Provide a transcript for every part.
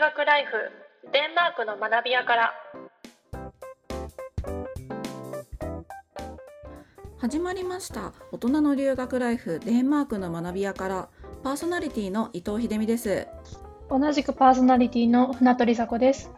学ライフデンマークの学び屋から。始まりました。大人の留学ライフデンマークの学び屋から。パーソナリティの伊藤秀美です。同じくパーソナリティの船取佐子です。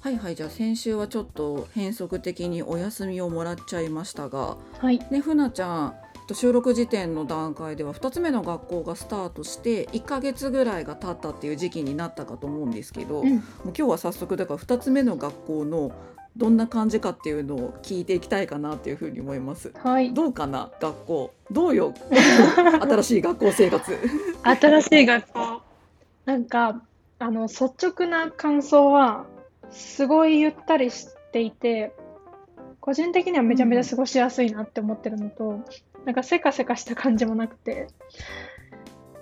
はいはいじゃあ先週はちょっと変則的にお休みをもらっちゃいましたが。はい。ねふなちゃんと収録時点の段階では2つ目の学校がスタートして1ヶ月ぐらいが経ったっていう時期になったかと思うんですけど、うんもう今日は早速だから2つ目の学校のどんな感じかっていうのを聞いていきたいかなっていうふうに思います。はい。どうかな学校？どうよ？新しい学校生活。新しい学校。なんか、あの、率直な感想は、すごいゆったりしていて、個人的にはめちゃめちゃ過ごしやすいなって思ってるのと、なんかせかせかした感じもなくて、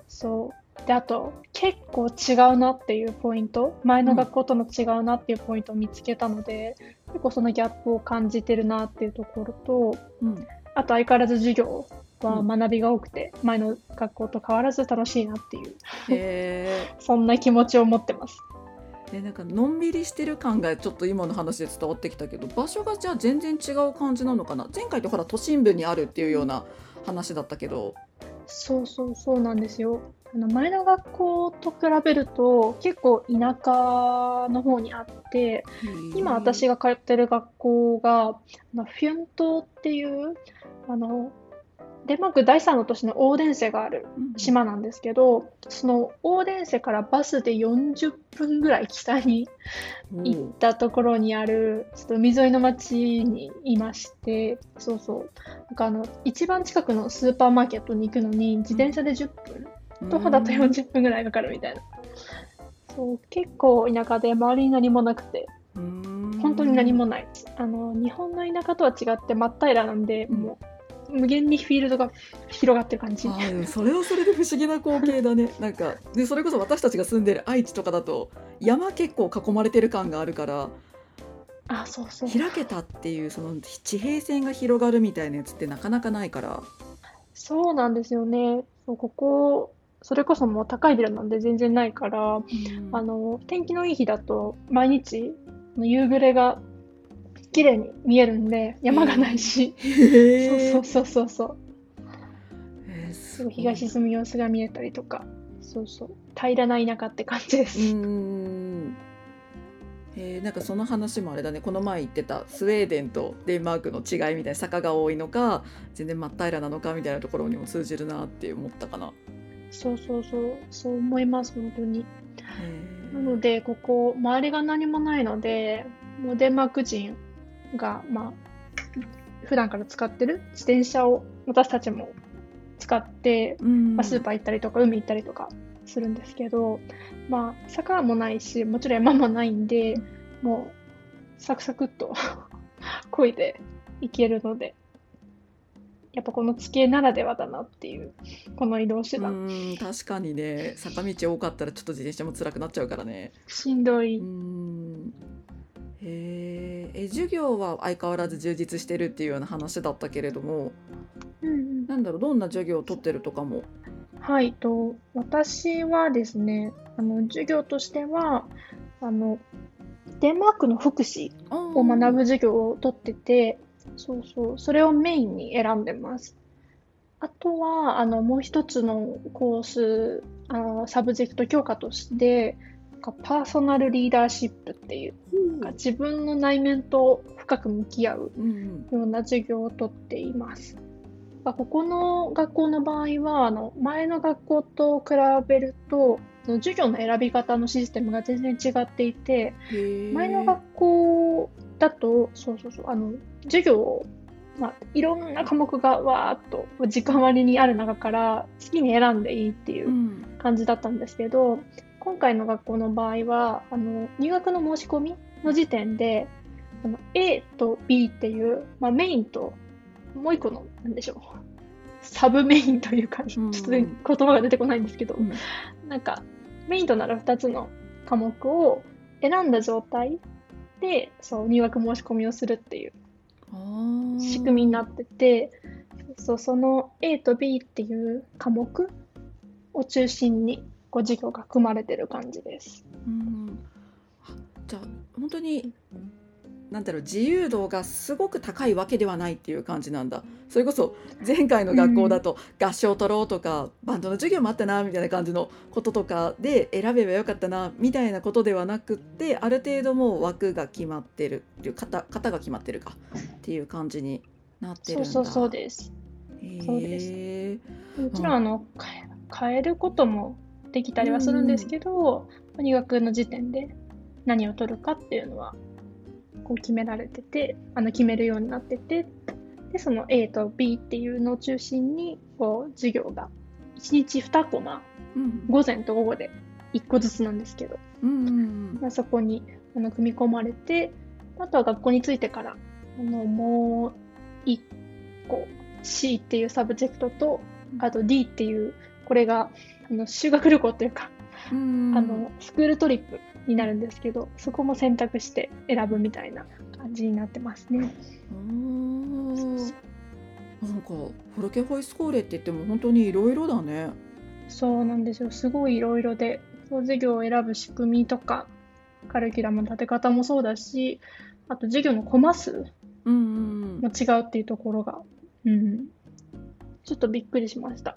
そう。で、あと、結構違うなっていうポイント、前の学校との違うなっていうポイントを見つけたので、結構そのギャップを感じてるなっていうところと、うん。あと相変わらず授業は学びが多くて、前の学校と変わらず楽しいなっていう、へ そんな気持ちを持ってます。ーでなんかのんびりしてる感がちょっと今の話で伝わってきたけど場所がじゃあ全然違う感じなのかな？前回ってほら都心部にあるっていうような話だったけど。そうそうそうなんですよ。あの前の学校と比べると結構田舎の方にあって、今私がが通ってる学校が、あのフィュン島っていう、あの、デンマーク第3の都市のオーデンセがある島なんですけど、そのオーデンセからバスで40分ぐらい北に行ったところにある、ちょっと海沿いの町にいまして、そうそう。なんかあの、一番近くのスーパーマーケットに行くのに、自転車で10分、徒歩だと40分ぐらいかかるみたいな。そう、結構田舎で周りに何もなくて、本当に何もない。あの、日本の田舎とは違って真っ平らなんで、うんもう、無限にフィールドが広がってる感じ。あーでもそれはそれで不思議な光景だね なんかでそれこそ私たちが住んでる愛知とかだと山結構囲まれてる感があるからあ、そうそう。開けたっていうその地平線が広がるみたいなやつってなかなかないからそうなんですよね。そうここ、それこそもう高いビルなんで全然ないから、あの、天気のいい日だと毎日の夕暮れが綺麗に見えるんで、山がないし、へそうそうそうそうそう。えーすぐ日が沈む様子が見えたりとか、そうそう。平らな田舎って感じです。うーんえーなんかその話もあれだねこの前言ってたスウェーデンとデンマークの違いみたいな坂が多いのか全然真っ平らなのかみたいなところにも通じるなって思ったかな。そうそうそう、そう思います、本当に。なので、ここ、周りが何もないので、もうデンマーク人が、まあ、普段から使ってる自転車を私たちも使って、うんまあ、スーパー行ったりとか、海行ったりとかするんですけど、まあ、坂もないし、もちろん山もないんで、もう、サクサクっと 漕いで行けるので、やっぱこの地形ならではだなっていう、この移動手う段。確かにね坂道多かったらちょっと自転車も辛くなっちゃうからね。しんどい。へーえ授業は相変わらず充実してるっていうような話だったけれどもうんうんなんだろうどんな授業を取ってるとかも？はい、と私はですね、あの授業としてはあのデンマークの福祉を学ぶ授業を取ってて、そうそう、それをメインに選んでます。あとはあのもう一つのコース、あの subject 教科として、か Personal Leadership っていう、なんか自分の内面と深く向き合ううん。ような授業をとっています。まあここの学校の場合は、あの前の学校と比べると、授業の選び方のシステムが全然違っていて、前の学校だと、そうそうそう、あの授業を、まあ、いろんな科目がわーっと時間割にある中から好きに選んでいいっていううん。感じだったんですけど、今回の学校の場合は、あの入学の申し込みの時点で、あの A と B っていう、まあ、メインともう一個の、なんでしょう、サブメインというか、ちょうんっと言葉が出てこないんですけど、うん。なんか、メインとなる2つの科目を選んだ状態で、そう、入学申し込みをするっていう仕組みになってて、そう、その A と B っていう科目を中心に、こう、授業が組まれてる感じです。うん。あじゃあ本当になんだろう自由度がすごく高いわけではないっていう感じなんだ。それこそ前回の学校だと合唱取ろうとか、バンドの授業もあったなみたいな感じのこととかで選べばよかったなみたいなことではなくってある程度もう枠が決まってるっていう型型が決まってるかっていう感じになってるんだ。そうそうそうです。へそうです。えもちろんあの変えることもできたりはするんですけど、入学の時点で何を取るかっていうのはこう決められててあの決めるようになっててでその A と B っていうのを中心にこう授業が1日2コマうん。午前と午後で1個ずつなんですけど、うんうんまあ、そこにあの組み込まれてあとは学校に着いてからあのもう1個 C っていう subject とあと D っていうこれがあの修学旅行というか、うんあのスクールトリップになるんですけどそこも選択して選ぶみたいな感じになってますね。おーなんかフォルケホイスコーレって言っても本当にいろいろだね。そうなんですよすごいいろいろで授業を選ぶ仕組みとかカリキュラムの立て方もそうだしあと授業のコマ数うんうんも違うっていうところが、うん、ちょっとびっくりしました。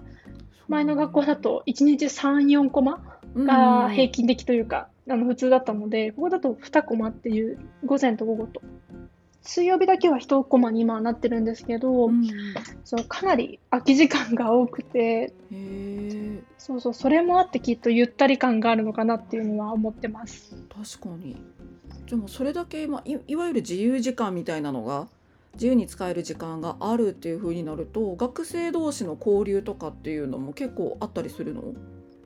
前の学校だと1日3、4コマが平均的というか、あの普通だったので、ここだと2コマっていう均午前と午後と。水曜日だけは1コマに今はなってるんですけど、うんうんそうかなり空き時間が多くて、そうそう、それもあってきっとゆったり感があるのかなっていうのは思ってます。確かに。でもそれだけ、まあ、いいわゆる自由時間みたいなのが自由に使える時間があるっていう風になると学生同士の交流とかっていうのも結構あったりするの？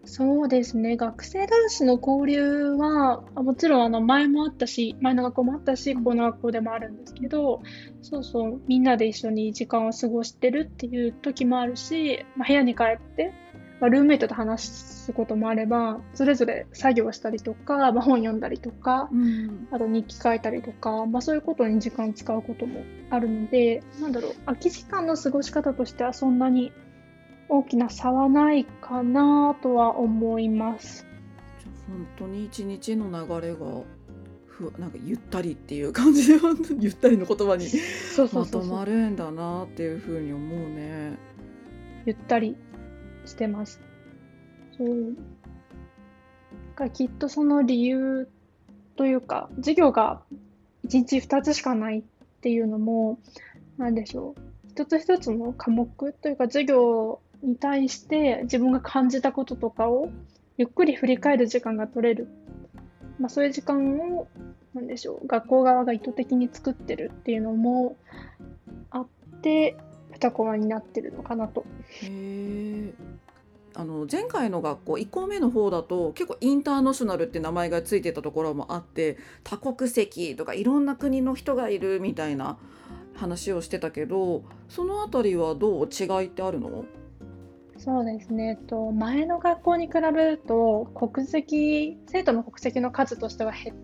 そうですね、学生同士の交流は、あもちろんあの前もあったし、前の学校もあったし、この学校でもあるんですけど、そうそう、みんなで一緒に時間を過ごしてるっていう時もあるし、まあ、部屋に帰って、まあ、ルームメイトと話すこともあれば、それぞれ作業したりとか、まあ、本読んだりとか、うんあと日記書いたりとか、まあ、そういうことに時間を使うこともあるので、なんだろう、空き時間の過ごし方としてはそんなに大きな差はないかなとは思います。本当に一日の流れがふなんかゆったりっていう感じで本当にゆったりの言葉にまと。まるんだなっていう風に思うね。ゆったりしてます。そう。だかきっとその理由というか、授業が1日2つしかないっていうのも、なんでしょう。一つ一つの科目というか授業に対して自分が感じたこととかをゆっくり振り返る時間が取れる。まあそういう時間を、なんでしょう。学校側が意図的に作ってるっていうのもあって、2コマになってるのかなとへ。あの前回の学校1校目の方だと結構インターナショナルって名前がついてたところもあって多国籍とかいろんな国の人がいるみたいな話をしてたけどそのあたりはどう？違いってあるの？そうですね、えっと、前の学校に比べると国籍生徒の国籍の数としては減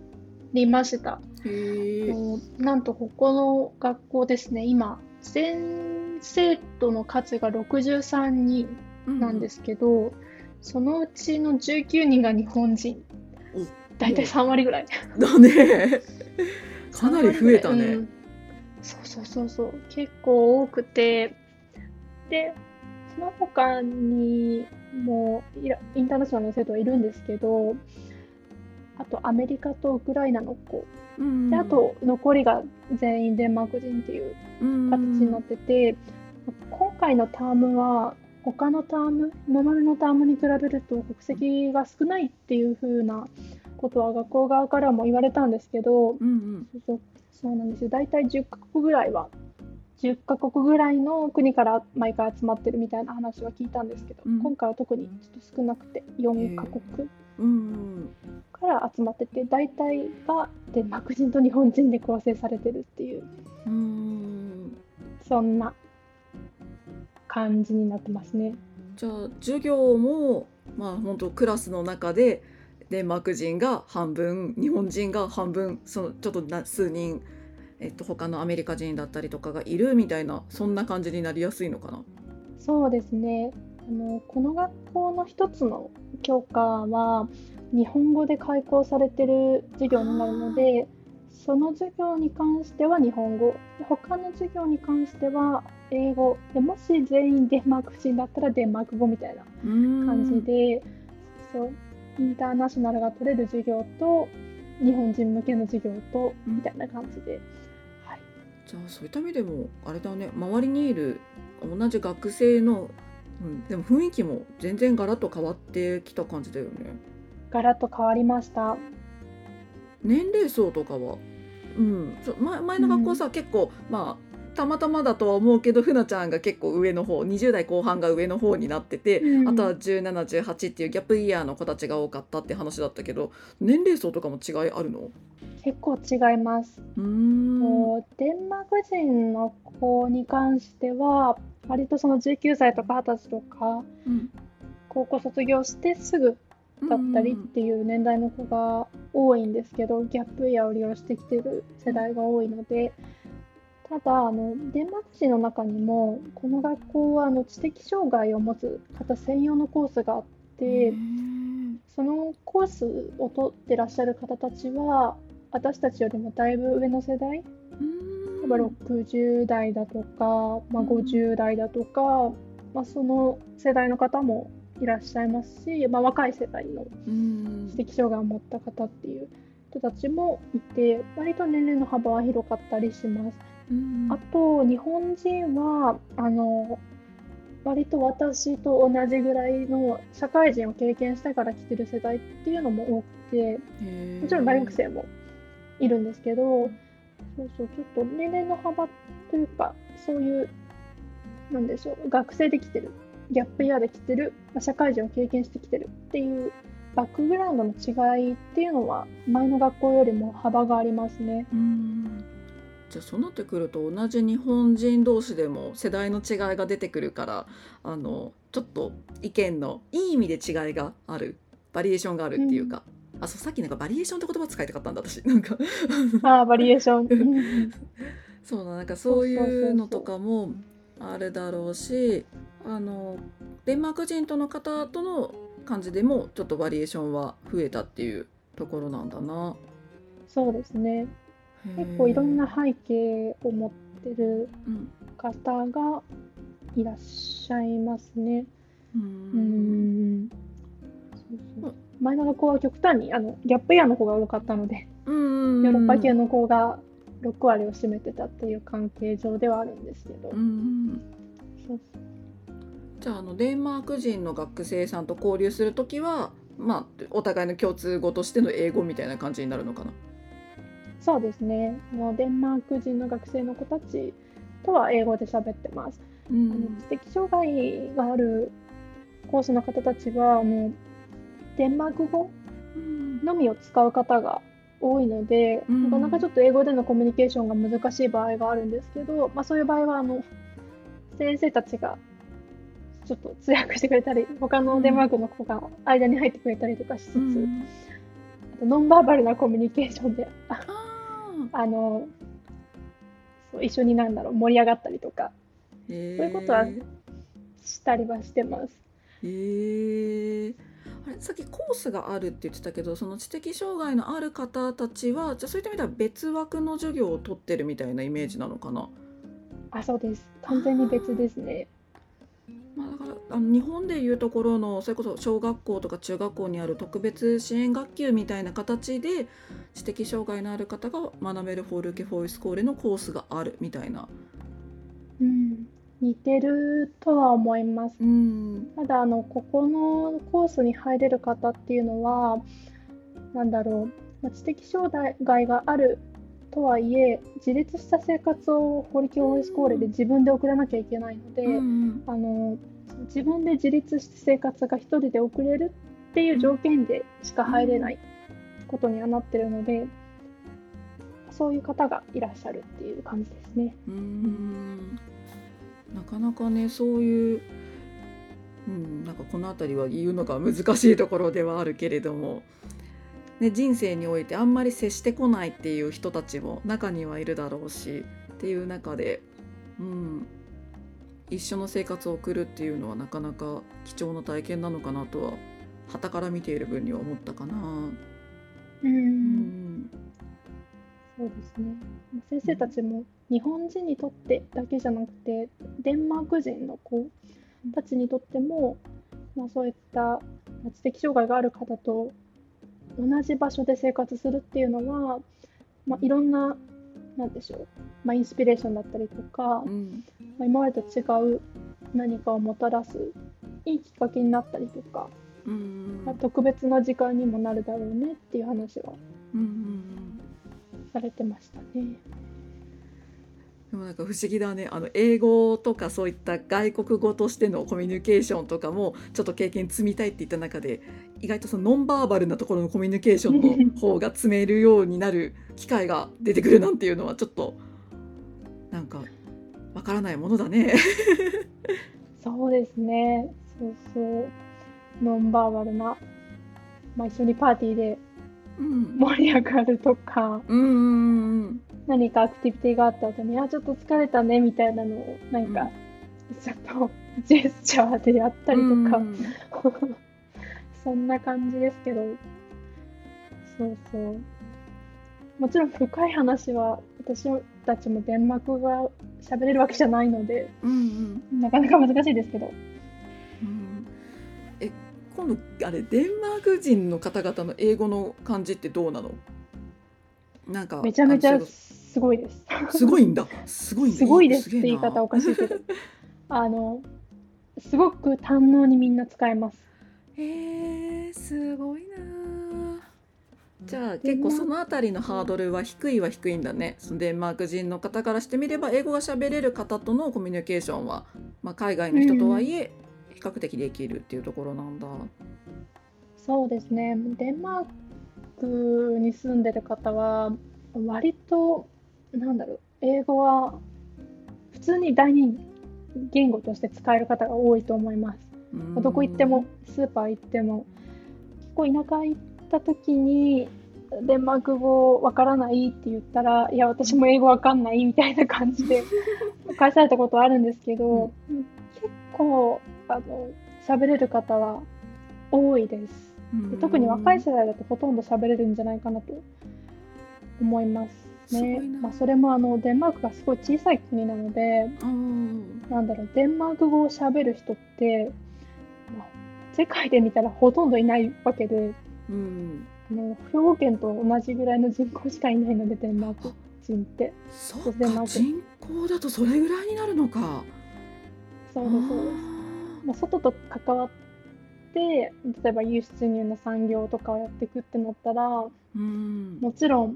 りました。なんとここの学校ですね。今全生徒の数が63人なんですけど、そのうちの19人が日本人。お。大体3割ぐらい。だね。かなり増えたね。うん。そうそうそうそう。結構多くて。でその他にもインターナショナルの生徒はいるんですけどあとアメリカとウクライナの子。うんであと残りが全員デンマーク人っていう形になってて今回のタームは他のターム今までのタームに比べると国籍が少ないっていう風なことは学校側からも言われたんですけどうんうん。そうそうそうなんですよ。大体10カ国ぐらいは、10カ国ぐらいの国から毎回集まってるみたいな話は聞いたんですけど、うん。今回は特にちょっと少なくて4カ国から集まってて、大体がデンマーク人と日本人で構成されてるっていう、うん。そんな感じになってますね。じゃあ授業もまあ本当クラスの中でデンマーク人が半分日本人が半分そのちょっとな数人、えっと、他のアメリカ人だったりとかがいるみたいなそんな感じになりやすいのかな？そうですね。あのこの学校の一つの教科は日本語で開講されてる授業になるので、その授業に関しては日本語、他の授業に関しては英語、でもし全員デンマーク人だったらデンマーク語みたいな感じで、そうインターナショナルが取れる授業と日本人向けの授業とみたいな感じで、はい、じゃあそういった意味でもあれだね。周りにいる同じ学生の、うん、でも雰囲気も全然ガラッと変わってきた感じだよね。ガラッと変わりました年齢層とかは、うん、前前の学校さ、うん、結構まあたまたまだとは思うけどふなちゃんが結構上の方20代後半が上の方になってて、うん、あとは1718っていうギャップイヤーの子たちが多かったって話だったけど年齢層とかも違いあるの？結構違います。うん。デンマーク人の子に関しては割とその19歳とか20歳とか、うん、高校卒業してすぐだったりっていう年代の子が多いんですけど、ギャップイヤーを利用してきてる世代が多いので、ただあのデンマーク人の中にもこの学校はあの知的障害を持つ方専用のコースがあってそのコースを取ってらっしゃる方たちは私たちよりもだいぶ上の世代例えば60代だとか、まあ、50代だとか、まあ、その世代の方もいらっしゃいますし、まあ、若い世代の知的障害を持った方っていう人たちもいて割と年齢の幅は広かったりします。あと日本人はあの割と私と同じぐらいの社会人を経験してから来てる世代っていうのも多くてもちろん大学生もいるんですけどそうそうちょっと年齢の幅というかそういうなんでしょう学生で来てるギャップイヤーで来てる、まあ、社会人を経験してきてるっていうバックグラウンドの違いっていうのは前の学校よりも幅がありますね。うん。じゃあそうなってくると同じ日本人同士でも世代の違いが出てくるからあのちょっと意見のいい意味で違いがあるバリエーションがあるっていうか、うん、あそうさっきなんかバリエーションって言葉使いたかったんだ私。なんか。あバリエーション。そうなんかそういうのとかもあるだろうしあのデンマーク人との方との感じでもちょっとバリエーションは増えたっていうところなんだな。そうですね結構いろんな背景を持ってる方がいらっしゃいますね。うん。そうそう前の子は極端にあのギャップイヤーの子が多かったので、ヨーロッパ系の子が6割を占めてたっていう関係上ではあるんですけど。うんそうじゃああのデンマーク人の学生さんと交流する時は、まあ、お互いの共通語としての英語みたいな感じになるのかな？そうですね。あのデンマーク人の学生の子たちとは英語で喋ってます、うん、あの知的障害があるコースの方たちはあのデンマーク語のみを使う方が多いので、うん、なかなかちょっと英語でのコミュニケーションが難しい場合があるんですけど、まあ、そういう場合はあの先生たちがちょっと通訳してくれたり他のデンマークの子が間に入ってくれたりとかしつつ、うん、あとノンバーバルなコミュニケーションであのそう一緒になんだろう盛り上がったりとか、そういうことはしたりはしてます。へえあれさっきコースがあるって言ってたけどその知的障害のある方たちはじゃあそういった意味では別枠の授業を取ってるみたいなイメージなのかな？あそうです。完全に別ですね。まあ、の日本でいうところのそれこそ小学校とか中学校にある特別支援学級みたいな形で知的障害のある方が学べるフォールケ・フォイスコーレのコースがあるみたいな。うん、似てるとは思います。うん、ただあのここのコースに入れる方っていうのはなんだろう知的障害があるとはいえ自立した生活をホリキオイスコーレで自分で送らなきゃいけないので、うん、あの自分で自立して生活が一人で送れるっていう条件でしか入れないことにはなってるので、そういう方がいらっしゃるっていう感じですね。うん。なかなかねそういう、うん、なんかこの辺りは言うのが難しいところではあるけれどもね、人生においてあんまり接してこないっていう人たちも中にはいるだろうしっていう中で、うん、一緒の生活を送るっていうのはなかなか貴重な体験なのかなとは傍から見ている分には思ったかな。ううんんそうですね。まあ先生たちも日本人にとってだけじゃなくて、デンマーク人の子たちにとっても、まあ、そういったまあ知的障害がある方と同じ場所で生活するっていうのは、まあ、いろんな、なんでしょう、まあ、インスピレーションだったりとかう、ん。まあ、今までと違う何かをもたらすいいきっかけになったりとか、うん。まあ特別な時間にもなるだろうねっていう話はされてましたね。でもなんか不思議だね。あの英語とかそういった外国語としてのコミュニケーションとかもちょっと経験積みたいって言った中で意外とそのノンバーバルなところのコミュニケーションの方が積めるようになる機会が出てくるなんていうのはちょっとなんかわからないものだね。そうですね。そうそう。ノンバーバルな、まあ、一緒にパーティーでうん盛り上がるとか、うんうんうん何かアクティビティがあった後に、あ、ちょっと疲れたねみたいなのを、なんか、ちょっとジェスチャーでやったりとか、うんそんな感じですけど、そうそう。もちろん深い話は、私たちもデンマーク語が喋れるわけじゃないので、うんうん。なかなか難しいですけど、うん。え今度あれデンマーク人の方々の英語の感じってどうなの？なんかめちゃめちゃすごいです。すごいんだ。すごいんだ。すごいですって言い方おかしいけど、あの、すごく堪能にみんな使えます。へえすごいなじゃあ結構そのあたりのハードルは低いは低いんだねそのデンマーク人の方からしてみれば英語が喋れる方とのコミュニケーションは、まあ、海外の人とはいえ比較的できるっていうところなんだ。そうですね。デンマークに住んでる方は、割と、なんだろう、英語は普通に第二言語として使える方が多いと思います。どこ行っても、スーパー行っても、結構田舎行った時に、デンマーク語わからないって言ったら、いや、私も英語わかんないみたいな感じで 返されたことあるんですけど、結構、あの、喋れる方は多いです。うん。で特に若い世代だとほとんど喋れるんじゃないかなと思いますね。すまあ、それもあのデンマークがすごい小さい国なので、うん。なんだろう、デンマーク語を喋る人って、まあ世界で見たらほとんどいないわけで、うんあの兵庫県と同じぐらいの人口しかいないので、デンマーク人って。そうか人口だとそれぐらいになるのか。そうです、そうです。まあ、外と関わって、例えば輸出入の産業とかをやっていくってなったら、うんもちろん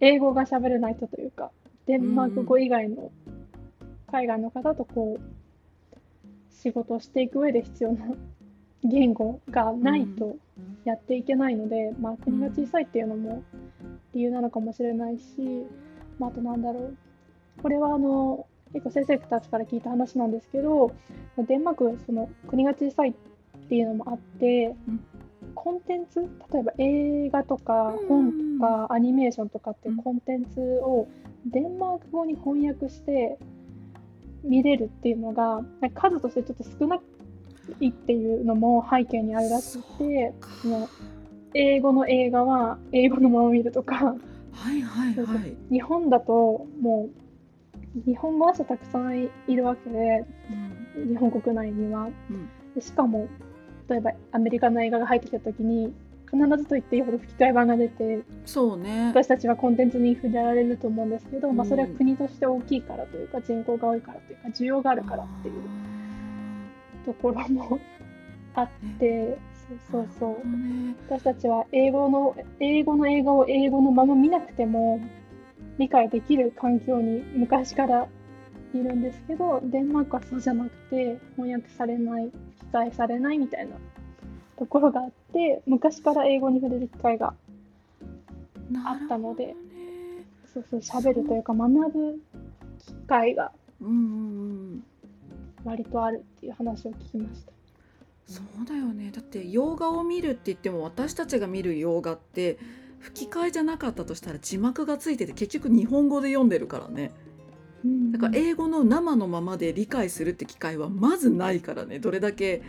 英語が喋れない人というか、デンマーク語以外の海外の方とこう、仕事をしていく上で必要な言語がないとやっていけないので、まあ国が小さいっていうのも理由なのかもしれないし、まあ、あとなんだろう。これはあの、結構先生たちから聞いた話なんですけど、デンマーク、その国が小さいっていうのもあって、うん。コンテンツ、例えば映画とかうん本とかアニメーションとかってコンテンツをデンマーク語に翻訳して見れるっていうのが、数としてちょっと少ないっていうのも背景にあるらしくて、その英語の映画は英語のまま見るとか、はいはいそうそうはい。日本だともう日本語話者たくさんいるわけで、うん日本国内には。うんでしかも、例えばアメリカの映画が入ってきたときに、必ずと言っていいほど吹き替え版が出て、そうね。私たちはコンテンツに触れられると思うんですけど、まあ、うんそれは国として大きいからというか、人口が多いからというか、需要があるからっていうところもあって、そうそうそう。私たちは英語の英語の映画を英語のまま見なくても理解できる環境に昔からいるんですけどデンマークはそうじゃなくて翻訳されない記載されないみたいなところがあって昔から英語に触れる機会があったのでなるそうそう喋るというか学ぶ機会がうんうんうん。割とあるっていう話を聞きました。そうだよね。だって洋画を見るって言っても私たちが見る洋画って吹き替えじゃなかったとしたら字幕がついてて結局日本語で読んでるからね。だから英語の生のままで理解するって機会はまずないからねどれだけ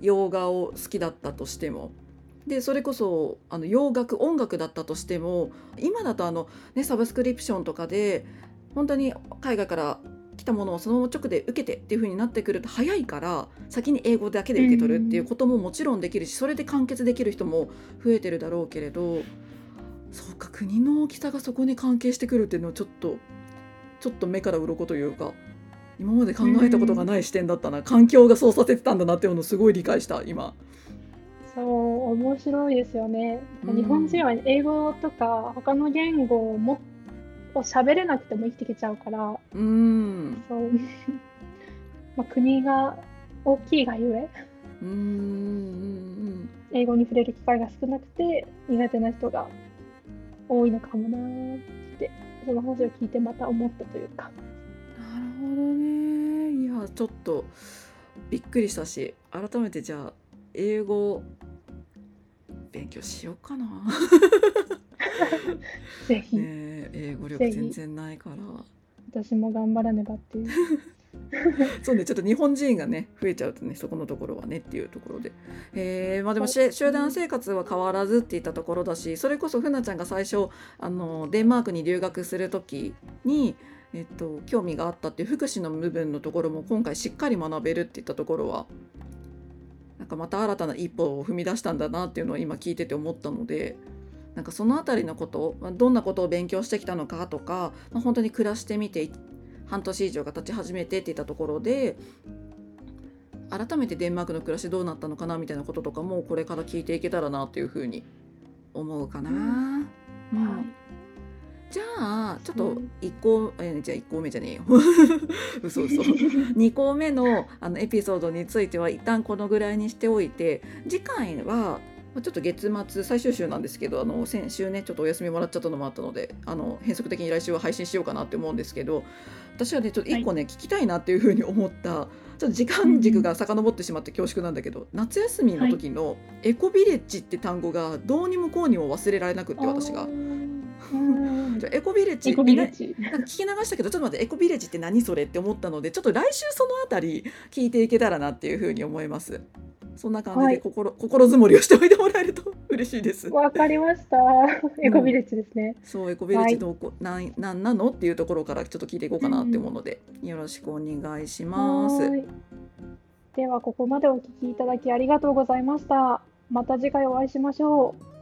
洋画を好きだったとしてもでそれこそあの洋楽音楽だったとしても今だとあの、ね、サブスクリプションとかで本当に海外から来たものをそのまま直で受けてっていう風になってくると早いから先に英語だけで受け取るっていうことももちろんできるしそれで完結できる人も増えてるだろうけれどそうか国の大きさがそこに関係してくるっていうのはちょっとちょっと目から鱗というか今まで考えたことがない視点だったな環境がそうさせてたんだなっていうのをすごい理解した今。そう、面白いですよね。うん日本人は英語とか他の言語をもを喋れなくても生きていけちゃうから、うん。そう。まあ、国が大きいがゆえ、うん。うん。英語に触れる機会が少なくて苦手な人が多いのかもなーって、その話を聞いてまた思ったというか。なるほどね。いやちょっとびっくりしたし改めてじゃあ英語勉強しようかな。ぜひ、ねえ英語力全然ないから。私も頑張らねばっていう。そうねちょっと日本人がね増えちゃうとねそこのところはねっていうところで、えーまあでもし集団生活は変わらずっていったところだしそれこそふなちゃんが最初あのデンマークに留学する時に、えっと、興味があったっていう福祉の部分のところも今回しっかり学べるっていったところはなんかまた新たな一歩を踏み出したんだなっていうのを今聞いてて思ったので。なんかそのあたりのこと、まあどんなことを勉強してきたのかとか、まあ、本当に暮らしてみて半年以上が経ち始めてっていったところで改めてデンマークの暮らしどうなったのかなみたいなこととかもこれから聞いていけたらなというふうに思うかな。うん。じゃあちょっと1個、えーじゃあ1個目じゃねえよ。嘘嘘。2個目のあのエピソードについては一旦このぐらいにしておいて次回はまあちょっと月末最終週なんですけどあの先週ねちょっとお休みもらっちゃったのもあったのであの変則的に来週は配信しようかなって思うんですけど私はねちょっと1個ね、聞きたいなっていうふうに思ったちょっと時間軸が遡ってしまって恐縮なんだけど、夏休みの時のエコビレッジって単語がどうにもこうにも忘れられなくって私が。うん じゃあエコビレッジエコビレッジ。なんか聞き流したけどちょっと待ってエコビレッジって何それって思ったのでちょっと来週そのあたり聞いていけたらなっていうふうに思いますそんな感じはいで心,、心づもりをしておいてもらえると 嬉しいですわかりました。エコビレッジですね。そうエコビレッジどうこ、なんなんなのっていうところからちょっと聞いていこうかなって思うので、よろしくお願いしますではここまでお聞きいただきありがとうございました。また次回お会いしましょう。